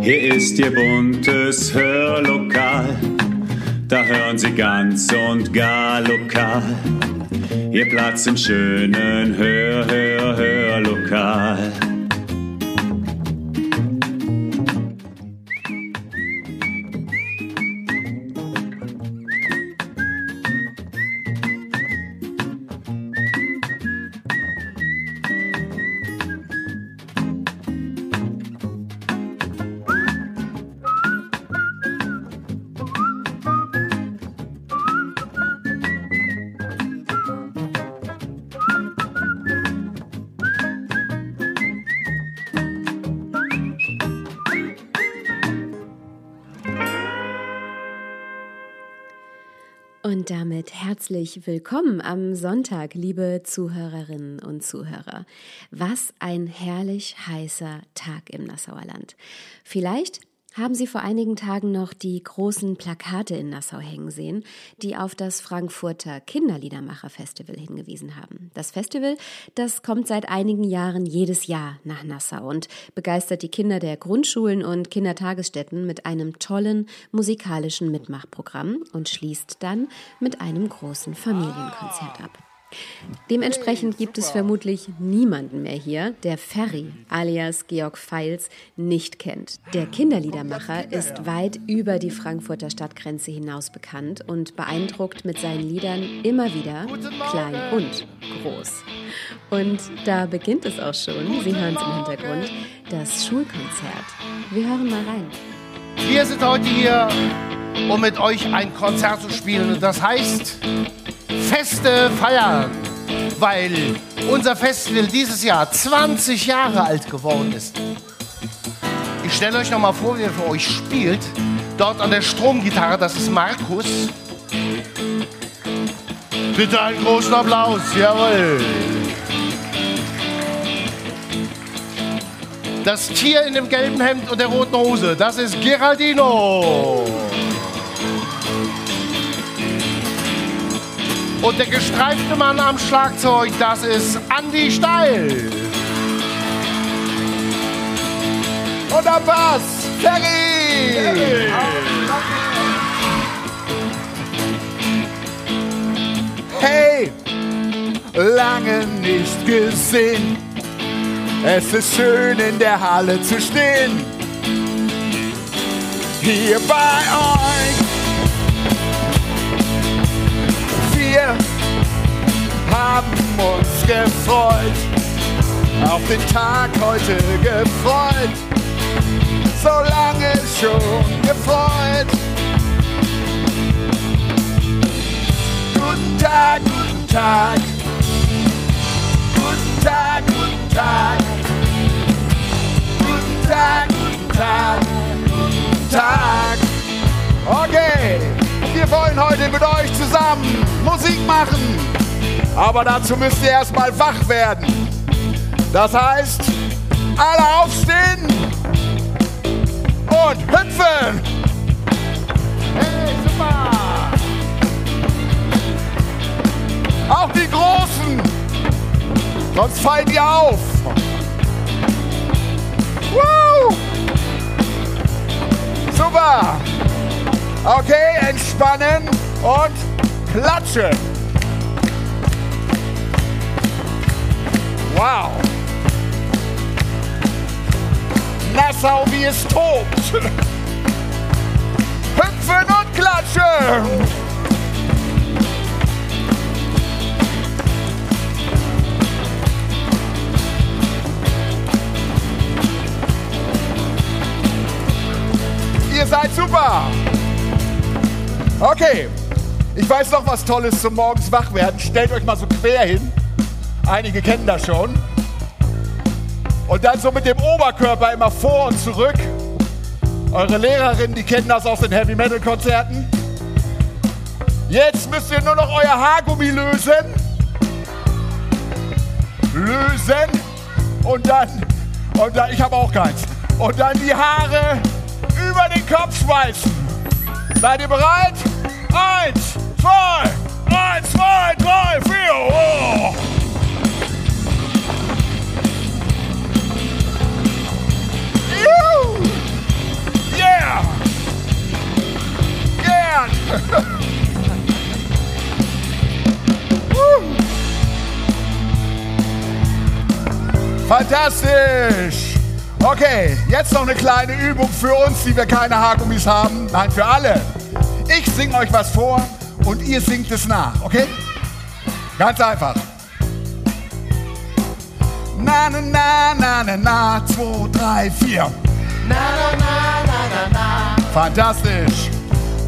Hier ist Ihr buntes Hörlokal, da hören Sie ganz und gar lokal. Ihr Platz im schönen Hör, Hör, Hörlokal. Und damit herzlich willkommen am Sonntag, liebe Zuhörerinnen und Zuhörer. Was ein herrlich heißer Tag im Nassauer Land. Vielleicht haben Sie vor einigen Tagen noch die großen Plakate in Nassau hängen sehen, die auf das Frankfurter Kinderliedermacher Festival hingewiesen haben. Das Festival, das kommt seit einigen Jahren jedes Jahr nach Nassau und begeistert die Kinder der Grundschulen und Kindertagesstätten mit einem tollen musikalischen Mitmachprogramm und schließt dann mit einem großen Familienkonzert ab. Dementsprechend gibt es vermutlich niemanden mehr hier, der Ferry alias Georg Feils nicht kennt. Der Kinderliedermacher ist weit über die Frankfurter Stadtgrenze hinaus bekannt und beeindruckt mit seinen Liedern immer wieder klein und groß. Und da beginnt es auch schon, Sie hören es im Hintergrund, das Schulkonzert. Wir hören mal rein. Wir sind heute hier, um mit euch ein Konzert zu spielen. Und das heißt Feste feiern, weil unser Festival dieses Jahr 20 Jahre alt geworden ist. Ich stelle euch noch mal vor, wie er für euch spielt. Dort an der Stromgitarre, das ist Markus. Bitte einen großen Applaus, jawohl. Das Tier in dem gelben Hemd und der roten Hose, das ist Geraldino. Und der gestreifte Mann am Schlagzeug, das ist Andy Steil. Und am Bass, Ferry. Hey, lange nicht gesehen. Es ist schön in der Halle zu stehen. Hier bei euch. Wir haben uns gefreut, auf den Tag heute gefreut, so lange schon gefreut. Guten Tag, guten Tag, guten Tag, guten Tag, guten Tag, guten Tag, guten Tag. Okay, wir wollen heute mit euch zusammen Musik machen. Aber dazu müsst ihr erstmal wach werden. Das heißt, alle aufstehen und hüpfen. Hey, super. Auch die Großen. Sonst fallen die auf. Woo! Super. Okay, entspannen und klatschen. Wow. Nassau, wie es tobt. Hüpfen und klatschen. Ihr seid super. Okay, ich weiß noch was Tolles zum Morgens wach werden. Stellt euch mal so quer hin. Einige kennen das schon. Und dann so mit dem Oberkörper immer vor und zurück. Eure Lehrerinnen, die kennen das aus den Heavy Metal Konzerten. Jetzt müsst ihr nur noch euer Haargummi lösen. Lösen. Und dann, und dann, ich habe auch keins. Und dann die Haare über den Kopf schmeißen. Seid ihr bereit? Eins, zwei, eins, zwei, drei, vier. Oh. Fantastisch! Okay, jetzt noch eine kleine Übung für uns, die wir keine Haargummis haben. Nein, für alle. Ich singe euch was vor und ihr singt es nach, okay? Ganz einfach. Na, na, na, na, na, na, zwei, drei, vier. Na, na, na, na, na, na. Fantastisch.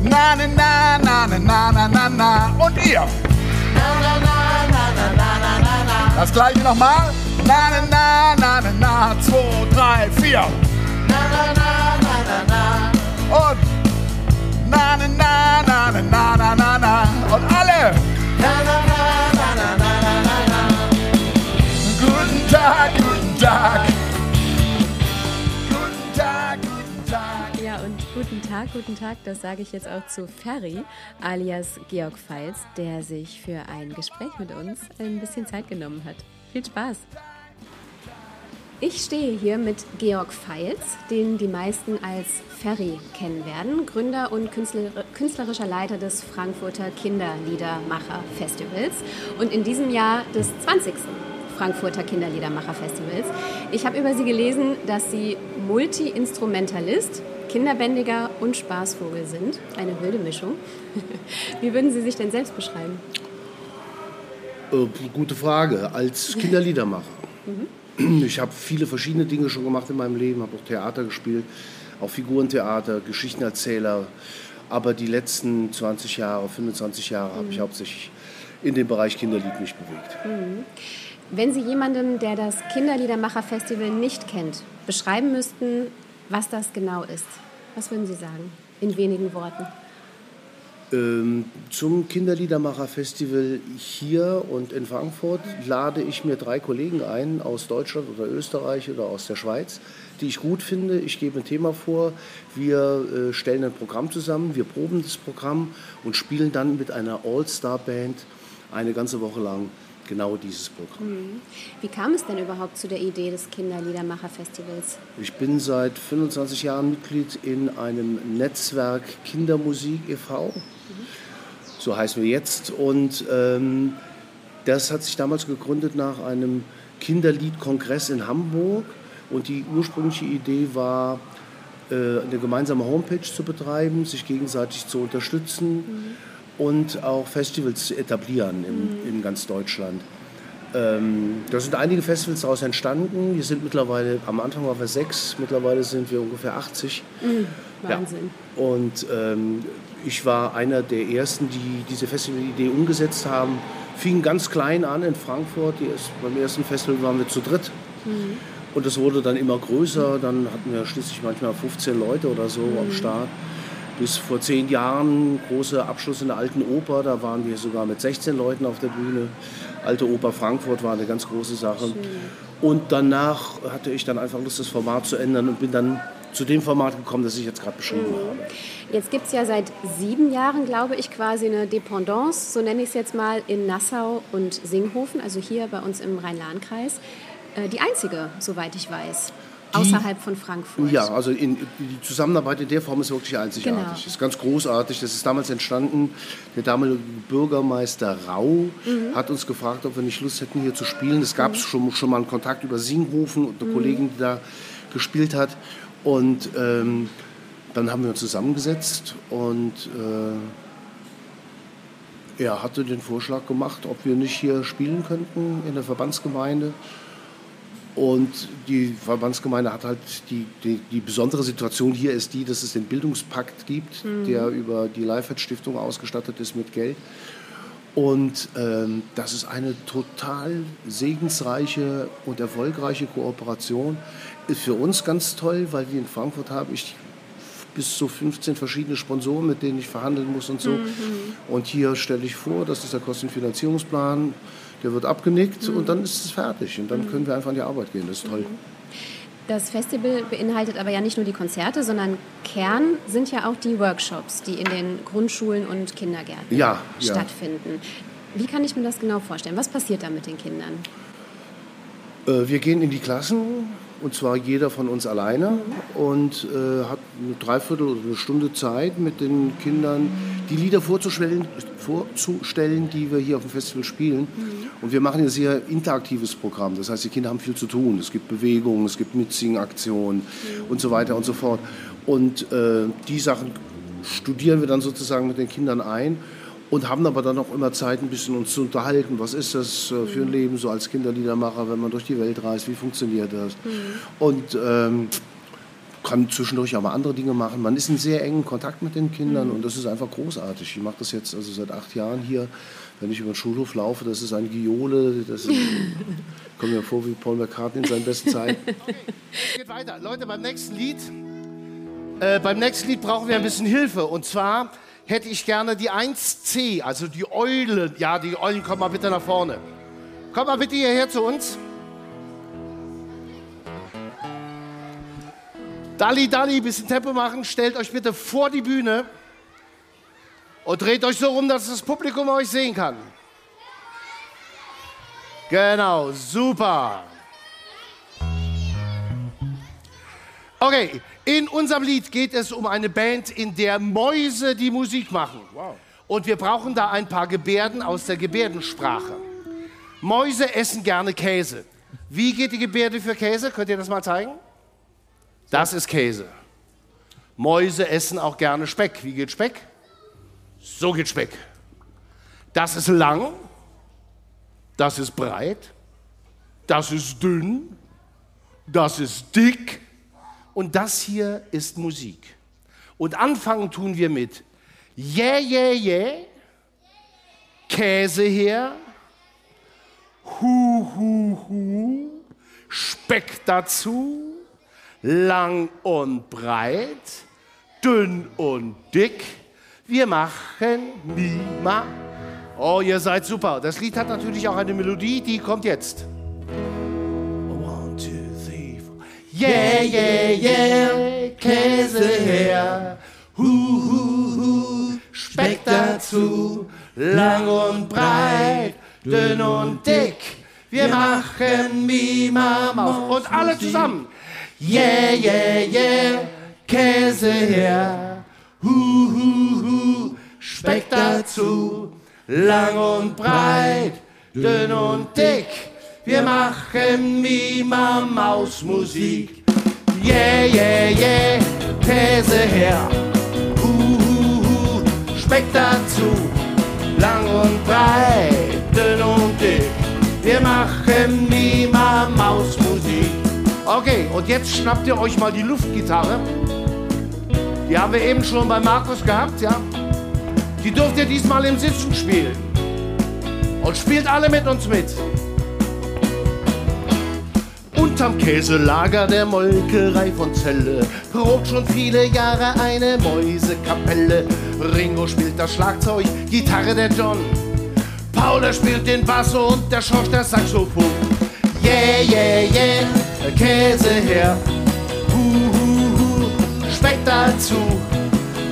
Na, na, na, na, na, na, na, na, na. Und ihr? Na, na, na, na, na, na, na, na, na. Das gleiche nochmal. Na, na, na, na, na, na, zwei, drei, vier. Na, na, na, na, na, na. Und na, na, na, na, na, na, na, na. Und alle. Na, na, na, na, na, na, na, na. na Guten Tag, guten Tag. Guten Tag, guten Tag. Ja, und guten Tag, guten Tag, das sage ich jetzt auch zu Ferry, alias Georg Feils, der sich für ein Gespräch mit uns ein bisschen Zeit genommen hat. Viel Spaß! Ich stehe hier mit Georg Feils, den die meisten als Ferry kennen werden, Gründer und künstlerischer Leiter des Frankfurter Kinderliedermacher Festivals und in diesem Jahr des 20. Frankfurter Kinderliedermacher Festivals. Ich habe über Sie gelesen, dass Sie Multi-Instrumentalist, Kinderbändiger und Spaßvogel sind. Eine wilde Mischung. Wie würden Sie sich denn selbst beschreiben? Äh, gute Frage. Als Kinderliedermacher. Mhm. Ich habe viele verschiedene Dinge schon gemacht in meinem Leben, habe auch Theater gespielt, auch Figurentheater, Geschichtenerzähler. Aber die letzten 20 Jahre, 25 Jahre mhm. habe ich hauptsächlich in dem Bereich Kinderlied mich bewegt. Mhm. Wenn Sie jemandem, der das Kinderliedermacher-Festival nicht kennt, beschreiben müssten, was das genau ist, was würden Sie sagen? In wenigen Worten. Ähm, zum Kinderliedermacher-Festival hier und in Frankfurt lade ich mir drei Kollegen ein aus Deutschland oder Österreich oder aus der Schweiz, die ich gut finde. Ich gebe ein Thema vor, wir äh, stellen ein Programm zusammen, wir proben das Programm und spielen dann mit einer All-Star-Band eine ganze Woche lang genau dieses Programm. Mhm. Wie kam es denn überhaupt zu der Idee des Kinderliedermacher-Festivals? Ich bin seit 25 Jahren Mitglied in einem Netzwerk Kindermusik e.V. So heißen wir jetzt. Und ähm, das hat sich damals gegründet nach einem Kinderliedkongress in Hamburg. Und die ursprüngliche Idee war, äh, eine gemeinsame Homepage zu betreiben, sich gegenseitig zu unterstützen. Mhm und auch Festivals zu etablieren in, mhm. in ganz Deutschland. Ähm, da sind einige Festivals daraus entstanden. Wir sind mittlerweile, am Anfang waren wir sechs, mittlerweile sind wir ungefähr 80. Mhm, Wahnsinn. Ja. Und ähm, ich war einer der ersten, die diese Festivalidee umgesetzt haben. Fing ganz klein an in Frankfurt. Erst, beim ersten Festival waren wir zu dritt. Mhm. Und es wurde dann immer größer. Dann hatten wir schließlich manchmal 15 Leute oder so am mhm. Start bis vor zehn Jahren großer Abschluss in der Alten Oper. Da waren wir sogar mit 16 Leuten auf der Bühne. Alte Oper Frankfurt war eine ganz große Sache. Schön. Und danach hatte ich dann einfach Lust, das Format zu ändern und bin dann zu dem Format gekommen, das ich jetzt gerade beschrieben mhm. habe. Jetzt gibt es ja seit sieben Jahren, glaube ich, quasi eine Dependance, so nenne ich es jetzt mal, in Nassau und Singhofen, also hier bei uns im Rhein-Lahn-Kreis. Äh, die einzige, soweit ich weiß. Außerhalb von Frankfurt. Ja, also in, die Zusammenarbeit in der Form ist wirklich einzigartig. Genau. ist ganz großartig. Das ist damals entstanden. Der damalige Bürgermeister Rau mhm. hat uns gefragt, ob wir nicht Lust hätten, hier zu spielen. Es gab mhm. schon, schon mal einen Kontakt über Singhofen und eine mhm. Kollegin, die da gespielt hat. Und ähm, dann haben wir uns zusammengesetzt und äh, er hatte den Vorschlag gemacht, ob wir nicht hier spielen könnten in der Verbandsgemeinde. Und die Verbandsgemeinde hat halt die, die, die, besondere Situation hier ist die, dass es den Bildungspakt gibt, mhm. der über die Lifehead Stiftung ausgestattet ist mit Geld. Und ähm, das ist eine total segensreiche und erfolgreiche Kooperation. Ist für uns ganz toll, weil wir in Frankfurt haben ich bis zu 15 verschiedene Sponsoren, mit denen ich verhandeln muss und so. Mhm. Und hier stelle ich vor, das ist der Kostenfinanzierungsplan der wird abgenickt mhm. und dann ist es fertig. Und dann mhm. können wir einfach an die Arbeit gehen. Das ist toll. Das Festival beinhaltet aber ja nicht nur die Konzerte, sondern Kern sind ja auch die Workshops, die in den Grundschulen und Kindergärten ja, stattfinden. Ja. Wie kann ich mir das genau vorstellen? Was passiert da mit den Kindern? Äh, wir gehen in die Klassen, und zwar jeder von uns alleine und äh, hat eine Dreiviertel oder eine Stunde Zeit mit den Kindern die Lieder vorzustellen, vorzustellen die wir hier auf dem Festival spielen. Und wir machen ein sehr interaktives Programm. Das heißt, die Kinder haben viel zu tun. Es gibt Bewegungen, es gibt Mitsingaktionen und so weiter und so fort. Und äh, die Sachen studieren wir dann sozusagen mit den Kindern ein und haben aber dann auch immer Zeit, ein bisschen uns zu unterhalten. Was ist das äh, für ein Leben so als Kinderliedermacher, wenn man durch die Welt reist? Wie funktioniert das? Mhm. Und ähm, kann zwischendurch aber andere Dinge machen. Man ist in sehr engen Kontakt mit den Kindern mhm. und das ist einfach großartig. Ich mache das jetzt also seit acht Jahren hier. Wenn ich über den Schulhof laufe, das ist ein Giole. Das ist, kommt mir vor wie Paul McCartney in seinen besten Zeiten. Okay, geht weiter. Leute, beim nächsten Lied, äh, beim nächsten Lied brauchen wir ein bisschen Hilfe. Und zwar hätte ich gerne die 1C, also die Eulen. Ja, die Eulen, kommt mal bitte nach vorne. Kommt mal bitte hierher zu uns. Dalli, Dalli, bisschen Tempo machen. Stellt euch bitte vor die Bühne und dreht euch so rum, dass das Publikum euch sehen kann. Genau, super. Okay, in unserem Lied geht es um eine Band, in der Mäuse die Musik machen. Wow. Und wir brauchen da ein paar Gebärden aus der Gebärdensprache. Mäuse essen gerne Käse. Wie geht die Gebärde für Käse? Könnt ihr das mal zeigen? Das ist Käse. Mäuse essen auch gerne Speck. Wie geht Speck? So geht Speck. Das ist lang, das ist breit, das ist dünn, das ist dick und das hier ist Musik. Und anfangen tun wir mit Yeah, yeah, yeah, Käse her, hu, hu, hu, Speck dazu, lang und breit, dünn und dick. Wir machen Mima. Oh, ihr seid super. Das Lied hat natürlich auch eine Melodie, die kommt jetzt. Yeah, yeah, yeah, Käse her. Hu, hu, hu, Speck dazu. Lang und breit, dünn und dick. Wir machen Mima Maus. Und alle zusammen. Yeah, yeah, yeah, Käse her. Hu, hu, hu, Speck dazu. Lang und breit, dünn und dick. Wir machen Mima Maus Musik. Yeah, yeah, yeah, Käse her. Hu, hu, hu, Speck dazu. Lang und breit, dünn und dick. Wir machen Mima Maus Musik. Okay, und jetzt schnappt ihr euch mal die Luftgitarre. Die haben wir eben schon bei Markus gehabt, ja? Die dürft ihr diesmal im Sitzen spielen. Und spielt alle mit uns mit. Unterm Käselager der Molkerei von Celle probt schon viele Jahre eine Mäusekapelle. Ringo spielt das Schlagzeug, Gitarre der John. Paula spielt den Bass und der Schorsch das Saxophon. Yeah, yeah, yeah. Käse her. Hu, hu, hu, Speck dazu,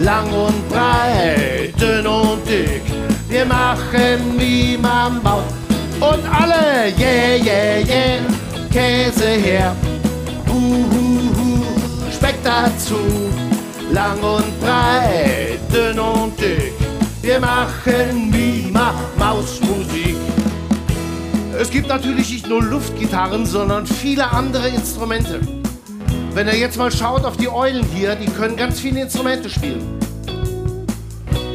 lang und breit, dünn und dick. Wir machen wie man baut. Und alle, yeah, yeah, yeah, Käse her. Hu, hu, hu, Speck dazu, lang und breit, dünn und dick. Wir machen Mima Mausmusik. Es gibt natürlich nicht nur Luftgitarren, sondern viele andere Instrumente. Wenn ihr jetzt mal schaut auf die Eulen hier, die können ganz viele Instrumente spielen.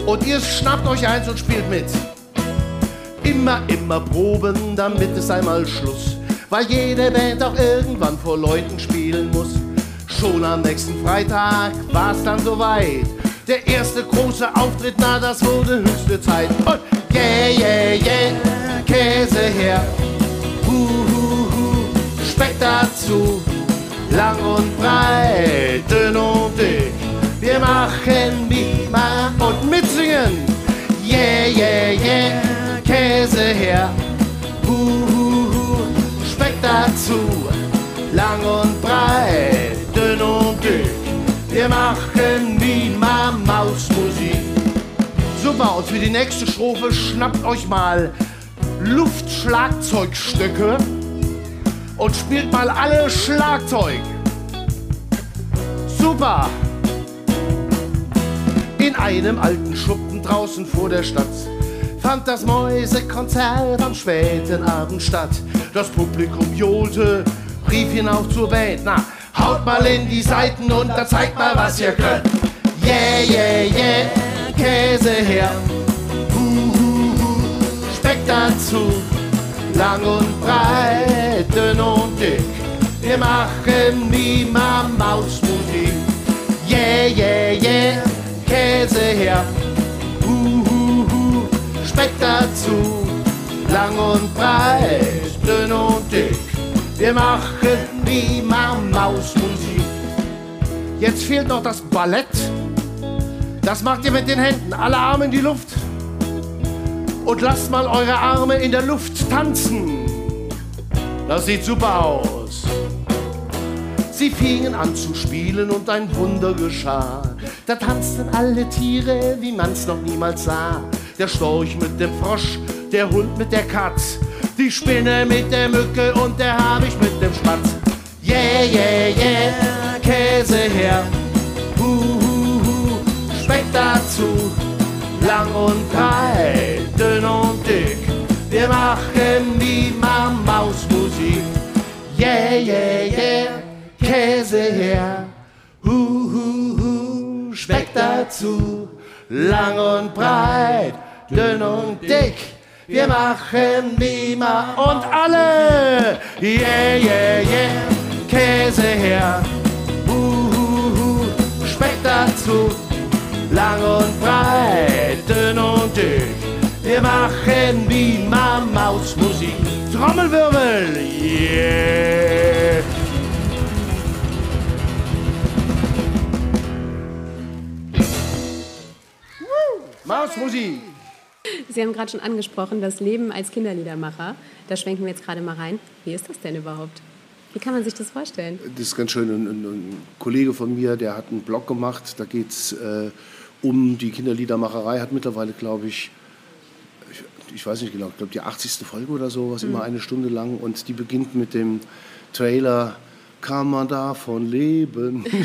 Und ihr schnappt euch eins und spielt mit. Immer, immer proben, damit es einmal Schluss. Weil jede Band auch irgendwann vor Leuten spielen muss. Schon am nächsten Freitag war es dann soweit. Der erste große Auftritt, na, das wurde höchste Zeit. Und yeah, yeah, yeah. Käse her. Hu, hu, hu, Speck dazu, lang und breit, dünn und dick. Wir machen Mima und mitsingen. Yeah, yeah, yeah, Käse her. Dazu, lang und breit, dünn und dick. Wir machen Mima Mausmusik. Super, und für die nächste Strophe schnappt euch mal Luftschlagzeugstöcke und spielt mal alle Schlagzeug. Super! In einem alten Schuppen draußen vor der Stadt fand das Mäusekonzert am späten Abend statt. Das Publikum johlte, rief hinauf zur Band. Na, haut mal in die Seiten und da zeigt mal, was ihr könnt. Yeah, yeah, yeah, Käse her. Hu. Speck dazu, lang und breit, dünn und dick. Wir machen wie Mausmusik. Yeah, yeah, yeah, Käse her. Hu. Speck dazu, lang und breit, dünn und dick. Wir machen wie Mausmusik. Jetzt fehlt noch das Ballett. Das macht ihr mit den Händen, alle Arme in die Luft. Und lasst mal eure Arme in der Luft tanzen. Das sieht super aus. Sie fingen an zu spielen und ein Wunder geschah. Da tanzten alle Tiere, wie man's noch niemals sah. Der Storch mit dem Frosch, der Hund mit der Katz, die Spinne mit der Mücke und der Habicht mit dem Spatz. Yeah, yeah, yeah, Käse her. Hu, hu, hu, Speck dazu, lang und breit, dünn und dick. Wir machen wie Mausmusik. Yeah, yeah, yeah, Käse her. Hu, hu, hu, Speck dazu, lang und breit, dünn und dick. Wir machen wie Ma und alle. Yeah, yeah, yeah, Käse her. Hu, hu, hu, Speck dazu, lang und breit, dünn und dick. Wir machen wie Mausmusik. Trommelwirbel, yeah. Mausmusik. Sie haben gerade schon angesprochen, das Leben als Kinderliedermacher. Da schwenken wir jetzt gerade mal rein. Wie ist das denn überhaupt? Wie kann man sich das vorstellen? Das ist ganz schön. Ein, ein, ein Kollege von mir, der hat einen Blog gemacht. Da geht es äh, um die Kinderliedermacherei. Hat mittlerweile, glaube ich, ich, ich, weiß nicht genau, ich glaube die 80. Folge oder so, was mhm. immer eine Stunde lang. Und die beginnt mit dem Trailer Kann man davon leben?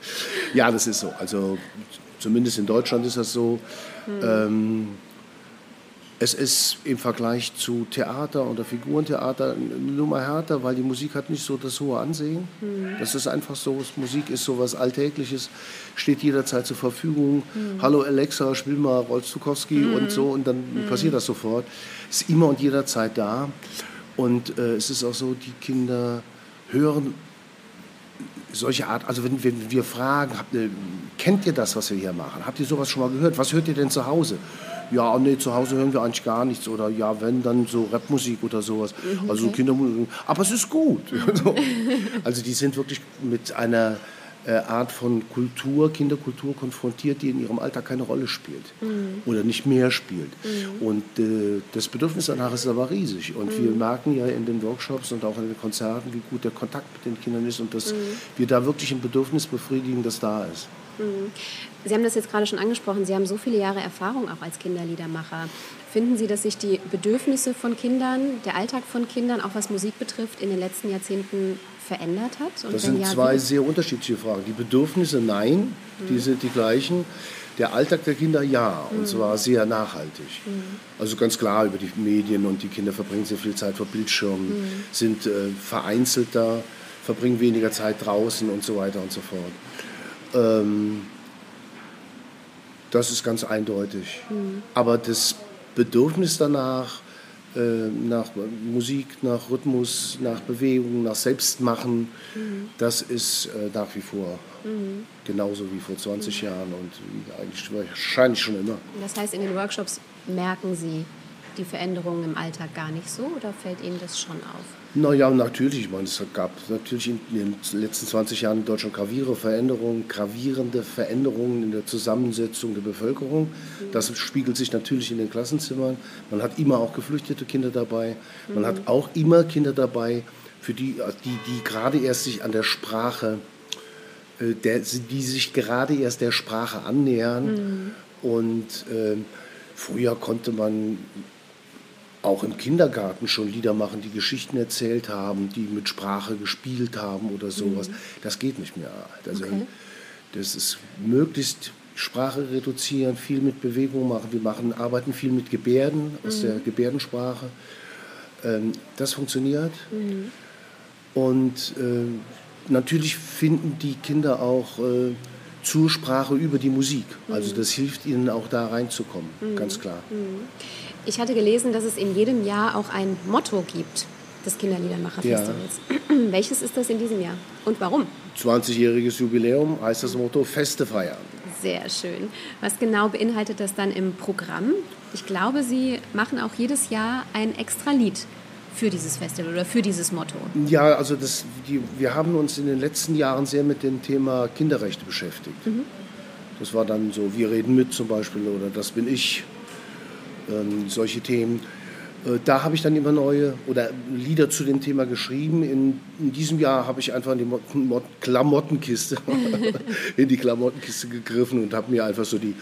ja, das ist so. Also zumindest in Deutschland ist das so. Mhm. Ähm, es ist im Vergleich zu Theater oder Figurentheater eine Nummer härter, weil die Musik hat nicht so das hohe Ansehen. Mhm. Das ist einfach so. Musik ist so was Alltägliches, steht jederzeit zur Verfügung. Mhm. Hallo Alexa, spiel mal Rolf mhm. und so und dann mhm. passiert das sofort. Ist immer und jederzeit da. Und äh, es ist auch so, die Kinder hören solche Art, also wenn, wenn wir fragen, habt kennt ihr das, was wir hier machen? Habt ihr sowas schon mal gehört? Was hört ihr denn zu Hause? ja, nee, zu Hause hören wir eigentlich gar nichts oder ja, wenn, dann so Rapmusik oder sowas. Mhm, also Kindermusik. Aber es ist gut. also die sind wirklich mit einer Art von Kultur, Kinderkultur konfrontiert, die in ihrem Alltag keine Rolle spielt mhm. oder nicht mehr spielt. Mhm. Und äh, das Bedürfnis danach ist aber riesig. Und mhm. wir merken ja in den Workshops und auch in den Konzerten, wie gut der Kontakt mit den Kindern ist und dass mhm. wir da wirklich ein Bedürfnis befriedigen, das da ist. Mhm. Sie haben das jetzt gerade schon angesprochen. Sie haben so viele Jahre Erfahrung auch als Kinderliedermacher. Finden Sie, dass sich die Bedürfnisse von Kindern, der Alltag von Kindern, auch was Musik betrifft, in den letzten Jahrzehnten verändert hat? Und das sind ja, zwei sehr unterschiedliche Fragen. Die Bedürfnisse, nein, mhm. die sind die gleichen. Der Alltag der Kinder, ja, und mhm. zwar sehr nachhaltig. Mhm. Also ganz klar über die Medien und die Kinder verbringen sehr viel Zeit vor Bildschirmen, mhm. sind äh, vereinzelter, verbringen weniger Zeit draußen und so weiter und so fort. Ähm, das ist ganz eindeutig. Mhm. Aber das Bedürfnis danach, äh, nach Musik, nach Rhythmus, nach Bewegung, nach Selbstmachen, mhm. das ist äh, nach wie vor mhm. genauso wie vor 20 mhm. Jahren und eigentlich wahrscheinlich schon immer. Das heißt, in den Workshops merken Sie die Veränderungen im Alltag gar nicht so oder fällt Ihnen das schon auf? Naja, natürlich. Ich meine, es gab natürlich in den letzten 20 Jahren in Deutschland gravierende Veränderungen, gravierende Veränderungen in der Zusammensetzung der Bevölkerung. Das spiegelt sich natürlich in den Klassenzimmern. Man hat immer auch geflüchtete Kinder dabei. Man mhm. hat auch immer Kinder dabei, für die, die, die gerade erst sich an der Sprache, äh, der, die sich gerade erst der Sprache annähern. Mhm. Und äh, früher konnte man auch im Kindergarten schon Lieder machen, die Geschichten erzählt haben, die mit Sprache gespielt haben oder sowas. Mhm. Das geht nicht mehr. Also, okay. Das ist möglichst Sprache reduzieren, viel mit Bewegung machen. Wir machen, arbeiten viel mit Gebärden aus mhm. der Gebärdensprache. Ähm, das funktioniert. Mhm. Und äh, natürlich finden die Kinder auch äh, Zusprache über die Musik. Also mhm. das hilft ihnen auch da reinzukommen, mhm. ganz klar. Mhm. Ich hatte gelesen, dass es in jedem Jahr auch ein Motto gibt des Kinderliedermacherfestivals. Ja. Welches ist das in diesem Jahr und warum? 20-jähriges Jubiläum heißt das Motto Feste feiern. Sehr schön. Was genau beinhaltet das dann im Programm? Ich glaube, Sie machen auch jedes Jahr ein extra Lied für dieses Festival oder für dieses Motto? Ja, also das, die, wir haben uns in den letzten Jahren sehr mit dem Thema Kinderrechte beschäftigt. Mhm. Das war dann so, wir reden mit zum Beispiel oder das bin ich, ähm, solche Themen. Äh, da habe ich dann immer neue oder Lieder zu dem Thema geschrieben. In, in diesem Jahr habe ich einfach in die Mot Mot Klamottenkiste, in die Klamottenkiste gegriffen und habe mir einfach so die,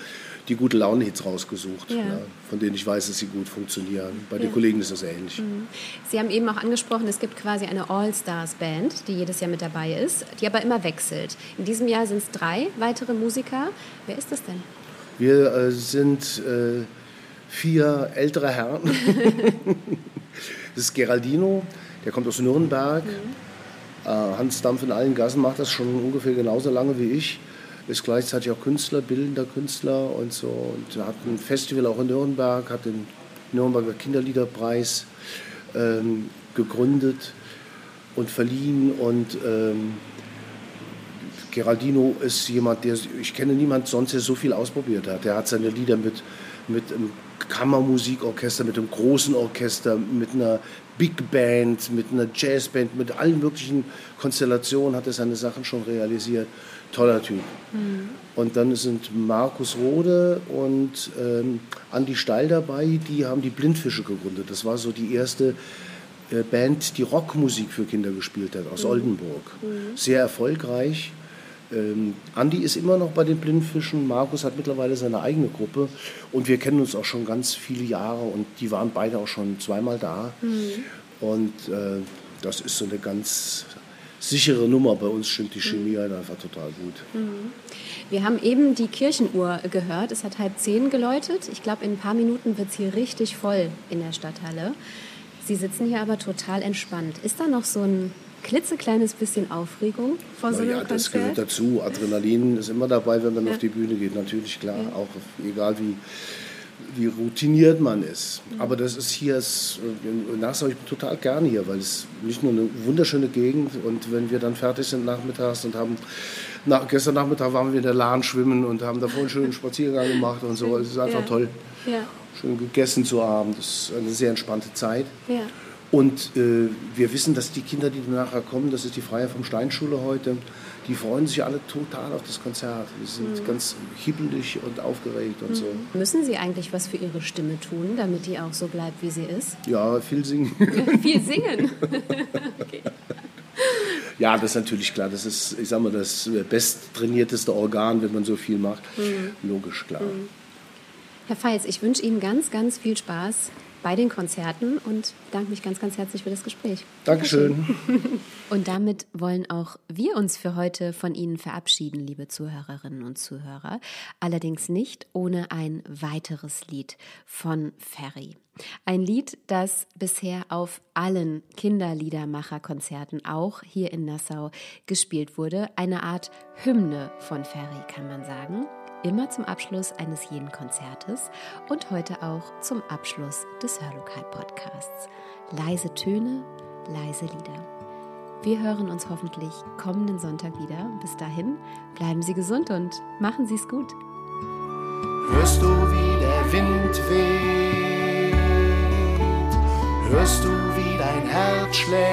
die gute Laune-Hits rausgesucht, ja. Ja, von denen ich weiß, dass sie gut funktionieren. Bei ja. den Kollegen ist das ähnlich. Mhm. Sie haben eben auch angesprochen, es gibt quasi eine All-Stars-Band, die jedes Jahr mit dabei ist, die aber immer wechselt. In diesem Jahr sind es drei weitere Musiker. Wer ist das denn? Wir äh, sind äh, vier ältere Herren. das ist Geraldino, der kommt aus Nürnberg. Mhm. Äh, Hans Dampf in allen Gassen macht das schon ungefähr genauso lange wie ich. Ist gleichzeitig auch Künstler, bildender Künstler und so. Und hat ein Festival auch in Nürnberg, hat den Nürnberger Kinderliederpreis ähm, gegründet und verliehen. Und ähm, Geraldino ist jemand, der, ich kenne niemand sonst, der so viel ausprobiert hat. Der hat seine Lieder mit, mit Kammermusikorchester, mit einem großen Orchester, mit einer Big Band, mit einer Jazzband, mit allen möglichen Konstellationen hat er seine Sachen schon realisiert. Toller Typ. Mhm. Und dann sind Markus Rode und ähm, Andi Steil dabei, die haben die Blindfische gegründet. Das war so die erste äh, Band, die Rockmusik für Kinder gespielt hat, aus mhm. Oldenburg. Mhm. Sehr erfolgreich. Ähm, Andi ist immer noch bei den Blindfischen, Markus hat mittlerweile seine eigene Gruppe und wir kennen uns auch schon ganz viele Jahre und die waren beide auch schon zweimal da. Mhm. Und äh, das ist so eine ganz sichere Nummer. Bei uns stimmt die Chemie mhm. halt einfach total gut. Mhm. Wir haben eben die Kirchenuhr gehört. Es hat halb zehn geläutet. Ich glaube, in ein paar Minuten wird es hier richtig voll in der Stadthalle. Sie sitzen hier aber total entspannt. Ist da noch so ein klitzekleines bisschen Aufregung vor so einem ja, das gehört dazu. Adrenalin ist immer dabei, wenn man ja. auf die Bühne geht. Natürlich, klar. Ja. Auch egal wie, wie routiniert man ist. Mhm. Aber das ist hier, ist, in Nassau, ich bin total gerne hier, weil es nicht nur eine wunderschöne Gegend und wenn wir dann fertig sind nachmittags und haben, nach, gestern Nachmittag waren wir in der Lahn schwimmen und haben davor einen schönen Spaziergang gemacht und so. Es ist einfach toll, schön gegessen zu haben. Das ist eine sehr entspannte Zeit. Ja. Und äh, wir wissen, dass die Kinder, die nachher kommen, das ist die Freie vom Steinschule heute, die freuen sich alle total auf das Konzert. Die sind mhm. ganz hibbelig und aufgeregt und mhm. so. Müssen Sie eigentlich was für Ihre Stimme tun, damit die auch so bleibt, wie sie ist? Ja, viel singen. viel singen? okay. Ja, das ist natürlich klar. Das ist, ich sag mal, das besttrainierteste Organ, wenn man so viel macht. Mhm. Logisch, klar. Mhm. Herr Feitz, ich wünsche Ihnen ganz, ganz viel Spaß bei den Konzerten und danke mich ganz, ganz herzlich für das Gespräch. Dankeschön. Und damit wollen auch wir uns für heute von Ihnen verabschieden, liebe Zuhörerinnen und Zuhörer. Allerdings nicht ohne ein weiteres Lied von Ferry. Ein Lied, das bisher auf allen Kinderliedermacherkonzerten, auch hier in Nassau, gespielt wurde. Eine Art Hymne von Ferry, kann man sagen immer zum Abschluss eines jeden Konzertes und heute auch zum Abschluss des Hörlokal-Podcasts. Leise Töne, leise Lieder. Wir hören uns hoffentlich kommenden Sonntag wieder. Bis dahin, bleiben Sie gesund und machen Sie es gut. Hörst du, wie der Wind weht? Hörst du, wie dein Herz schlägt?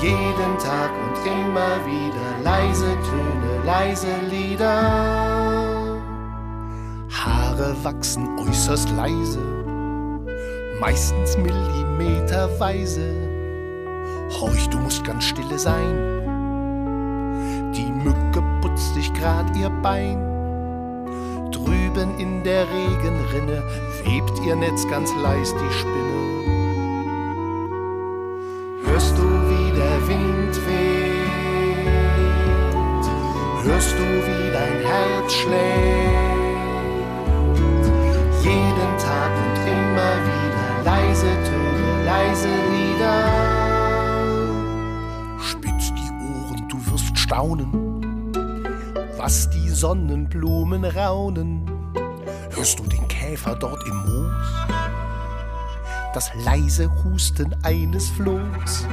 Jeden Tag und immer wieder leise Töne leise Lieder. Haare wachsen äußerst leise, meistens millimeterweise. Horch, du musst ganz stille sein. Die Mücke putzt sich grad ihr Bein. Drüben in der Regenrinne webt ihr Netz ganz leis die Spinne. Hörst du, wie dein Herz schlägt? Jeden Tag und immer wieder leise Töne, leise Lieder. Spitz die Ohren, du wirst staunen, was die Sonnenblumen raunen. Hörst du den Käfer dort im Moos? Das leise Husten eines Flohs.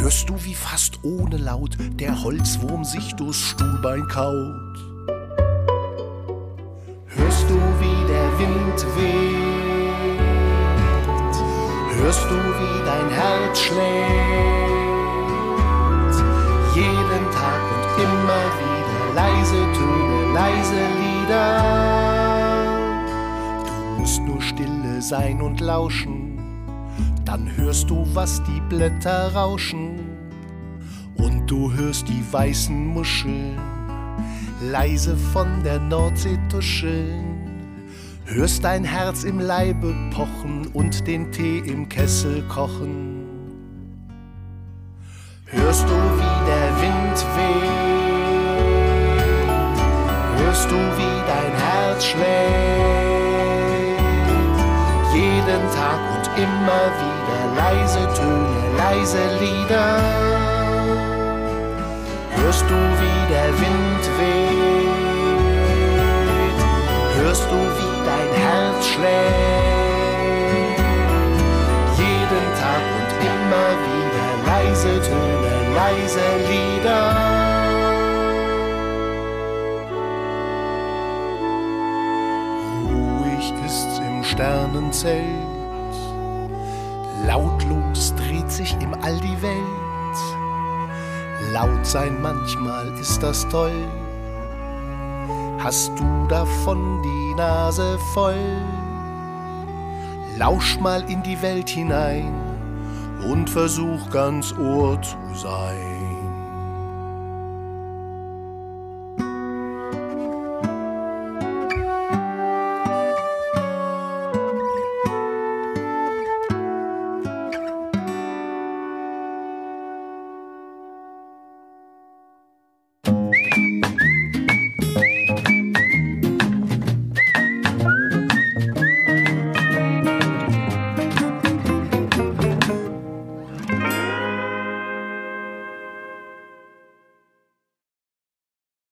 Hörst du, wie fast ohne Laut der Holzwurm sich durchs Stuhlbein kaut? Hörst du, wie der Wind weht? Hörst du, wie dein Herz schlägt? Jeden Tag und immer wieder leise Töne, leise Lieder. Du musst nur stille sein und lauschen, dann hörst du, was die Blätter rauschen. Und du hörst die weißen Muscheln leise von der Nordsee tuscheln. Hörst dein Herz im Leibe pochen und den Tee im Kessel kochen. Hörst du, wie der Wind weht? Hörst du, wie dein Herz schlägt? Jeden Tag und immer wieder leise Töne, leise Lieder. Hörst du, wie der Wind weht? Hörst du, wie dein Herz schlägt? Jeden Tag und immer wieder leise Töne, leise Lieder. Ruhig ist's im Sternenzelt, lautlos dreht sich im All die Welt. Laut sein manchmal ist das toll. Hast du davon die Nase voll? Lausch mal in die Welt hinein und versuch ganz Ohr zu sein.